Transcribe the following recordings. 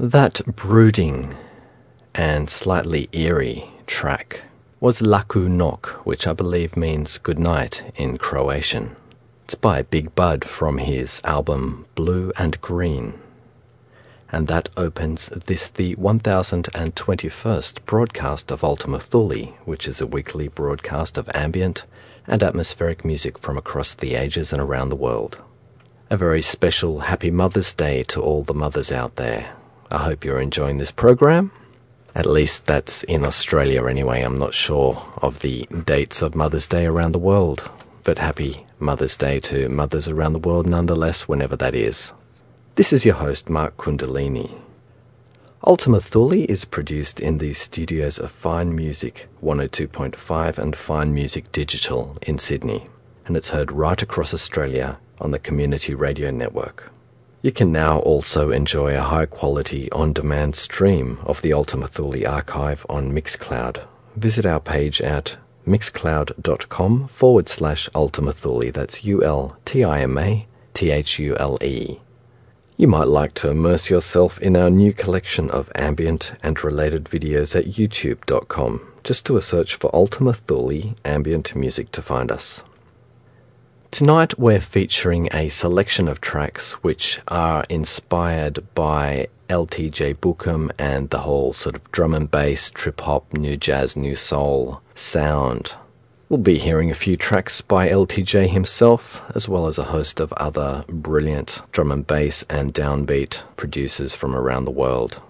That brooding and slightly eerie track was Laku Nok, which I believe means good night in Croatian. It's by Big Bud from his album Blue and Green. And that opens this, the 1021st broadcast of Ultima Thule, which is a weekly broadcast of ambient and atmospheric music from across the ages and around the world. A very special Happy Mother's Day to all the mothers out there. I hope you're enjoying this program. At least that's in Australia anyway. I'm not sure of the dates of Mother's Day around the world, but happy Mother's Day to mothers around the world nonetheless, whenever that is. This is your host, Mark Kundalini. Ultima Thule is produced in the studios of Fine Music 102.5 and Fine Music Digital in Sydney, and it's heard right across Australia on the Community Radio Network. You can now also enjoy a high quality on demand stream of the Ultima Thule archive on Mixcloud. Visit our page at mixcloud.com forward slash Ultima Thule. That's U L T I M A T H U L E. You might like to immerse yourself in our new collection of ambient and related videos at youtube.com. Just do a search for Ultima Thule ambient music to find us. Tonight we're featuring a selection of tracks which are inspired by LTJ Bukem and the whole sort of drum and bass, trip hop, new jazz, new soul sound. We'll be hearing a few tracks by LTJ himself, as well as a host of other brilliant drum and bass and downbeat producers from around the world.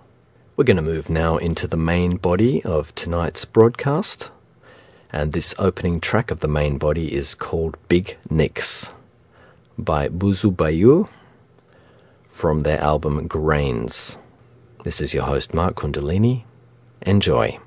We're going to move now into the main body of tonight's broadcast and this opening track of the main body is called Big Nicks by Buzu Bayu from their album Grains. This is your host, Mark Kundalini. Enjoy.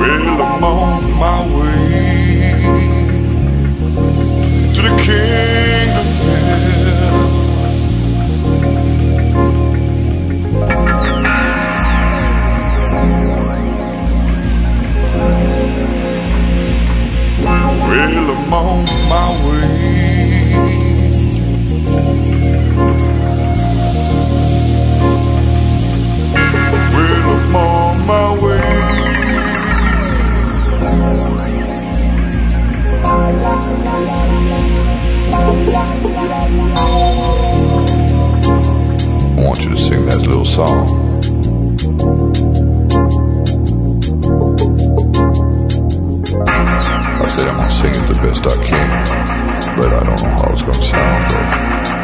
Well, I'm on my way to the kingdom Well, I'm on my way. Well, I'm on my way. I want you to sing that little song. I said I'm gonna sing it the best I can, but I don't know how it's gonna sound though.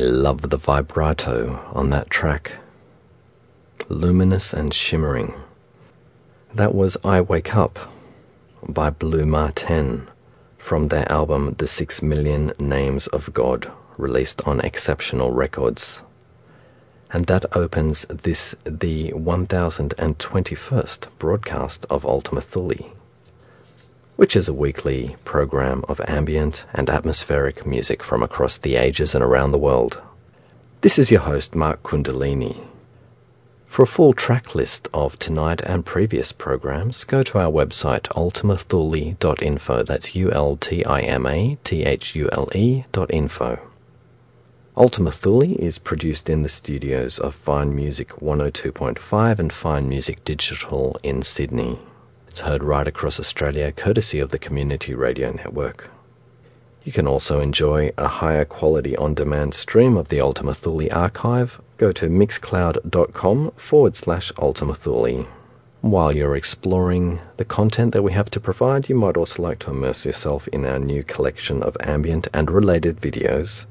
Love the vibrato on that track. Luminous and shimmering. That was I Wake Up by Blue Marten from their album The Six Million Names of God, released on Exceptional Records. And that opens this, the 1021st broadcast of Ultima Thule, which is a weekly program of ambient and atmospheric music from across the ages and around the world. This is your host, Mark Kundalini. For a full track list of tonight and previous programs, go to our website ultimathule.info. That's U L T I M A T H U L E dot info. Ultima Thule is produced in the studios of Fine Music 102.5 and Fine Music Digital in Sydney. It's heard right across Australia courtesy of the Community Radio Network. You can also enjoy a higher quality on demand stream of the Ultima Thule archive. Go to mixcloud.com forward slash Ultima Thule. While you're exploring the content that we have to provide, you might also like to immerse yourself in our new collection of ambient and related videos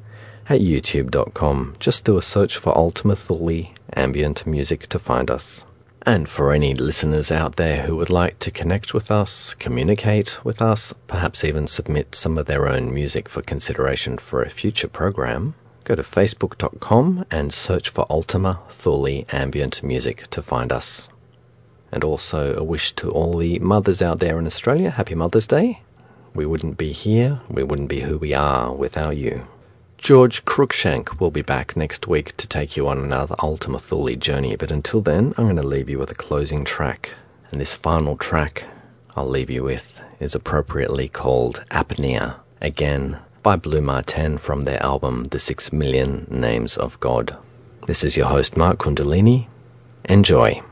at youtube.com. Just do a search for Ultima Thule ambient music to find us. And for any listeners out there who would like to connect with us, communicate with us, perhaps even submit some of their own music for consideration for a future program, go to facebook.com and search for Ultima Thule Ambient Music to find us. And also a wish to all the mothers out there in Australia, Happy Mother's Day. We wouldn't be here, we wouldn't be who we are without you. George Cruikshank will be back next week to take you on another Ultima Thule journey, but until then, I'm going to leave you with a closing track. And this final track I'll leave you with is appropriately called Apnea, again by Blue Marten from their album The Six Million Names of God. This is your host, Mark Kundalini. Enjoy.